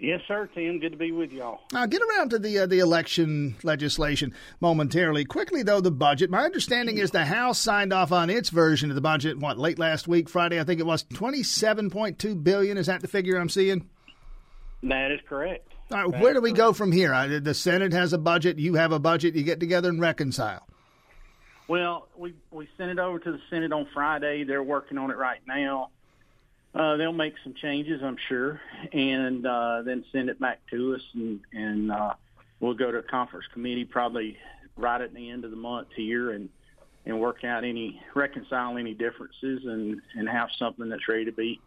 Yes, sir, Tim. Good to be with y'all. I'll get around to the uh, the election legislation momentarily. Quickly, though, the budget. My understanding is the House signed off on its version of the budget. What late last week, Friday? I think it was twenty seven point two billion. Is that the figure I'm seeing? That is correct. All right, where do we go from here? Uh, the Senate has a budget. You have a budget. You get together and reconcile. Well, we we sent it over to the Senate on Friday. They're working on it right now. Uh, they'll make some changes, I'm sure, and uh, then send it back to us, and, and uh, we'll go to a conference committee probably right at the end of the month here, and and work out any reconcile any differences, and and have something that's ready to be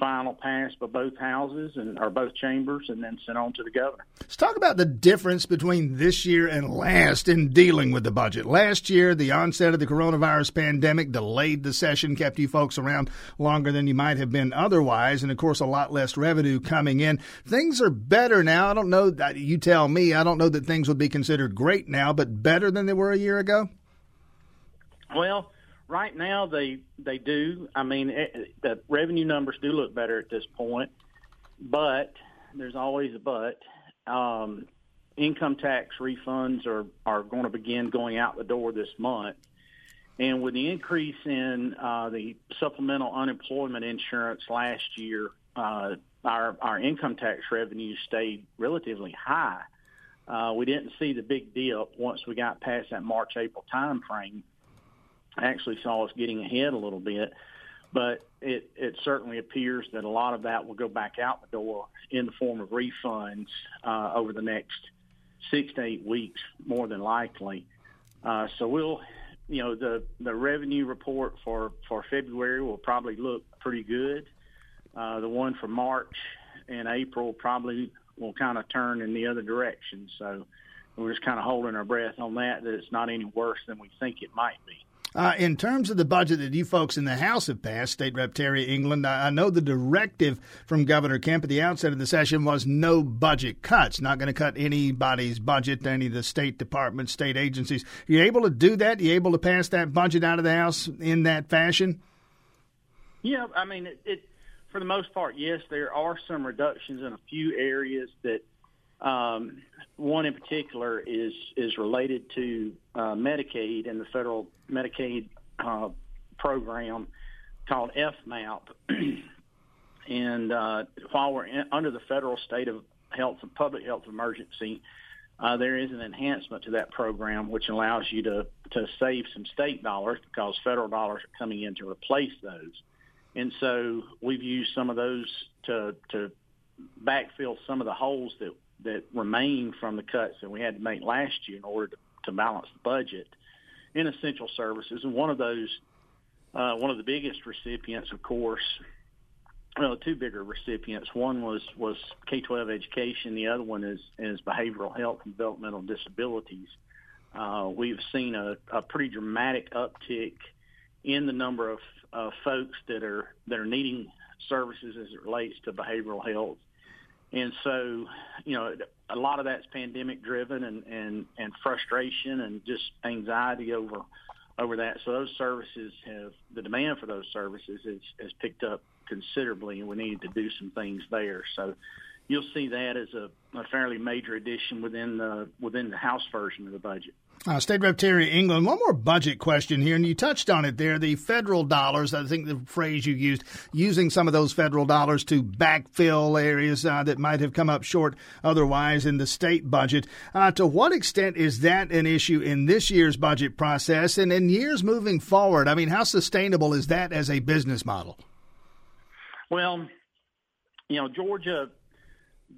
final pass by both houses and or both chambers and then sent on to the governor. Let's talk about the difference between this year and last in dealing with the budget. Last year, the onset of the coronavirus pandemic delayed the session, kept you folks around longer than you might have been otherwise, and of course, a lot less revenue coming in. Things are better now. I don't know that you tell me. I don't know that things would be considered great now, but better than they were a year ago. Well, right now they they do. I mean, it, the revenue numbers do look better at this point, but there's always a but. Um, income tax refunds are are going to begin going out the door this month, and with the increase in uh, the supplemental unemployment insurance last year, uh, our our income tax revenue stayed relatively high. Uh, we didn't see the big dip once we got past that March April time frame actually saw us getting ahead a little bit. But it, it certainly appears that a lot of that will go back out the door in the form of refunds uh, over the next six to eight weeks, more than likely. Uh, so we'll, you know, the the revenue report for for February will probably look pretty good. Uh, the one for March and April probably will kind of turn in the other direction. So we're just kind of holding our breath on that. That it's not any worse than we think it might be. Uh, in terms of the budget that you folks in the House have passed, State Rep Terry England, I, I know the directive from Governor Kemp at the outset of the session was no budget cuts, not going to cut anybody's budget, any of the state departments, state agencies. Are you able to do that? Are you able to pass that budget out of the House in that fashion? Yeah, I mean, it, it for the most part, yes, there are some reductions in a few areas that um, one in particular is is related to uh, Medicaid and the federal Medicaid uh, program called FMAP. and uh, while we're in, under the federal state of health and public health emergency, uh, there is an enhancement to that program which allows you to to save some state dollars because federal dollars are coming in to replace those. And so we've used some of those to to backfill some of the holes that that remain from the cuts that we had to make last year in order to, to balance the budget in essential services. And one of those, uh, one of the biggest recipients, of course, well, two bigger recipients. One was was K-12 education. The other one is is behavioral health and developmental disabilities. Uh, we've seen a, a pretty dramatic uptick in the number of uh, folks that are that are needing services as it relates to behavioral health and so, you know, a lot of that's pandemic driven and, and, and frustration and just anxiety over over that. So those services have the demand for those services has, has picked up considerably, and we needed to do some things there. So you'll see that as a, a fairly major addition within the within the House version of the budget. Uh, State Rep Terry England, one more budget question here, and you touched on it there. The federal dollars, I think the phrase you used, using some of those federal dollars to backfill areas uh, that might have come up short otherwise in the state budget. Uh, to what extent is that an issue in this year's budget process and in years moving forward? I mean, how sustainable is that as a business model? Well, you know, Georgia,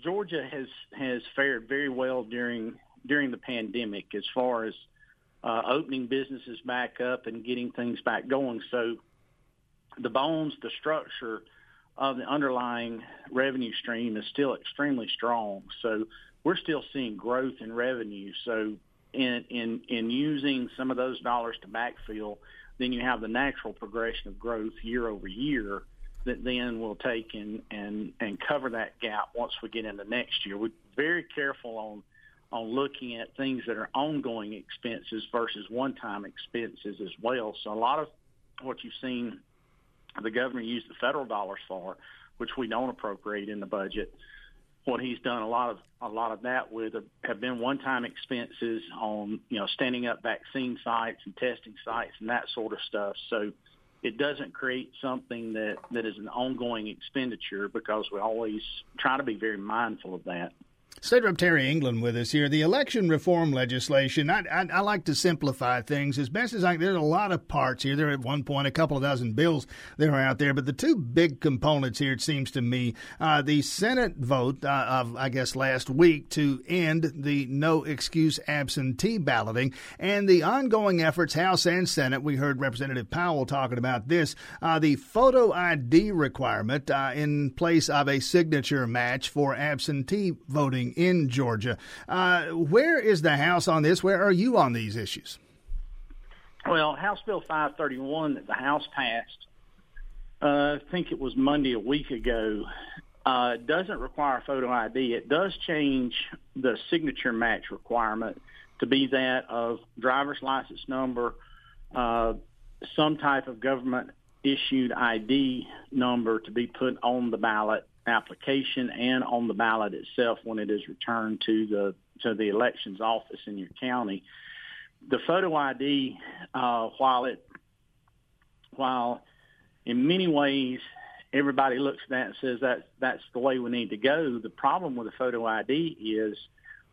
Georgia has has fared very well during during the pandemic as far as uh, opening businesses back up and getting things back going. So the bones, the structure of the underlying revenue stream is still extremely strong. So we're still seeing growth in revenue. So in in in using some of those dollars to backfill, then you have the natural progression of growth year over year that then we'll take and and and cover that gap once we get into next year. We're very careful on on looking at things that are ongoing expenses versus one-time expenses as well. So a lot of what you've seen the governor use the federal dollars for, which we don't appropriate in the budget, what he's done a lot of a lot of that with have been one-time expenses on you know standing up vaccine sites and testing sites and that sort of stuff. So it doesn't create something that that is an ongoing expenditure because we always try to be very mindful of that. State Rep Terry England with us here. The election reform legislation, I, I, I, like to simplify things as best as I can. There's a lot of parts here. There are at one point a couple of dozen bills that are out there, but the two big components here, it seems to me, uh, the Senate vote uh, of, I guess, last week to end the no excuse absentee balloting and the ongoing efforts, House and Senate. We heard Representative Powell talking about this. Uh, the photo ID requirement uh, in place of a signature match for absentee voting in Georgia. Uh, where is the House on this? Where are you on these issues? Well, House Bill 531 that the House passed, uh, I think it was Monday a week ago, uh, doesn't require photo ID. It does change the signature match requirement to be that of driver's license number, uh, some type of government issued ID number to be put on the ballot, application and on the ballot itself when it is returned to the to the elections office in your county. The photo ID, uh, while it while in many ways everybody looks at that and says that that's the way we need to go. The problem with the photo ID is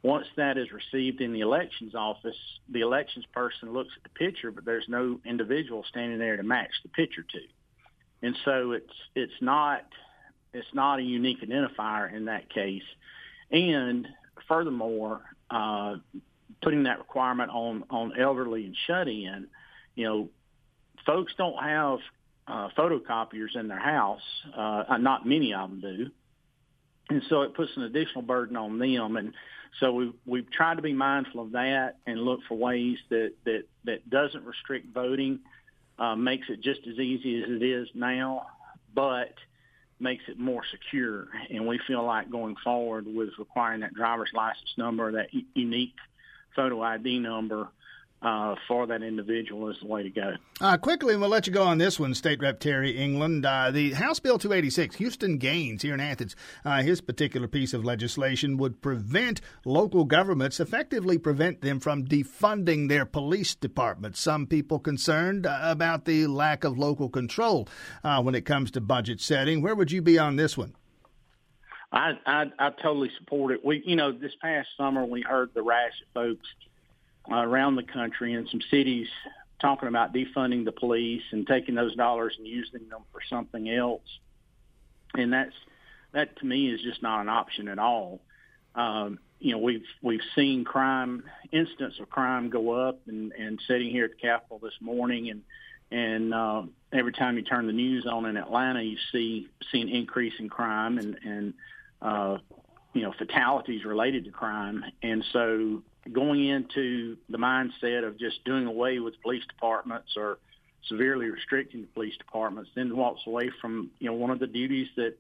once that is received in the elections office, the elections person looks at the picture, but there's no individual standing there to match the picture to. And so it's it's not it's not a unique identifier in that case. And furthermore, uh, putting that requirement on, on elderly and shut in, you know, folks don't have uh, photocopiers in their house. Uh, not many of them do. And so it puts an additional burden on them. And so we've, we've tried to be mindful of that and look for ways that, that, that doesn't restrict voting, uh, makes it just as easy as it is now, but – makes it more secure. And we feel like going forward with requiring that driver's license number, that unique photo ID number, uh, for that individual is the way to go. Uh, quickly, we'll let you go on this one, State Rep Terry England. Uh, the House Bill 286, Houston Gaines here in Athens, uh, his particular piece of legislation would prevent local governments, effectively prevent them from defunding their police departments. Some people concerned uh, about the lack of local control uh, when it comes to budget setting. Where would you be on this one? I, I I totally support it. We, you know, this past summer we heard the rash of folks uh, around the country and some cities talking about defunding the police and taking those dollars and using them for something else. And that's that to me is just not an option at all. Um, you know, we've we've seen crime incidents of crime go up, and and sitting here at the Capitol this morning, and and uh, every time you turn the news on in Atlanta, you see see an increase in crime and and uh, you know fatalities related to crime, and so going into the mindset of just doing away with police departments or severely restricting the police departments, then walks away from you know one of the duties that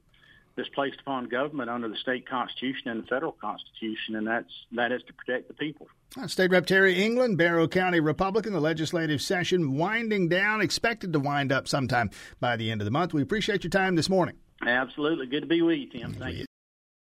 is placed upon government under the state constitution and the federal constitution, and that's that is to protect the people. State Rep Terry England, Barrow County Republican, the legislative session winding down, expected to wind up sometime by the end of the month. We appreciate your time this morning. Absolutely. Good to be with you, Tim. Thank you.